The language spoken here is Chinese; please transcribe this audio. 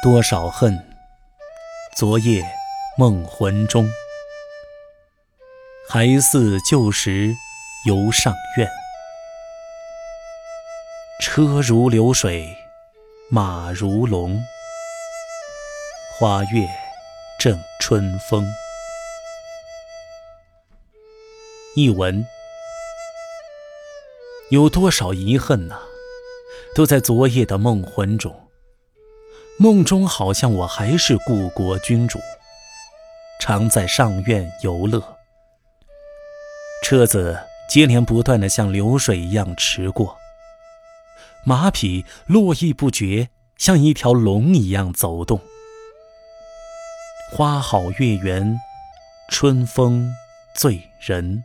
多少恨，昨夜梦魂中，还似旧时游上苑。车如流水，马如龙，花月正春风。译文：有多少遗恨呐，都在昨夜的梦魂中。梦中好像我还是故国君主，常在上苑游乐。车子接连不断的像流水一样驰过，马匹络绎不绝，像一条龙一样走动。花好月圆，春风醉人。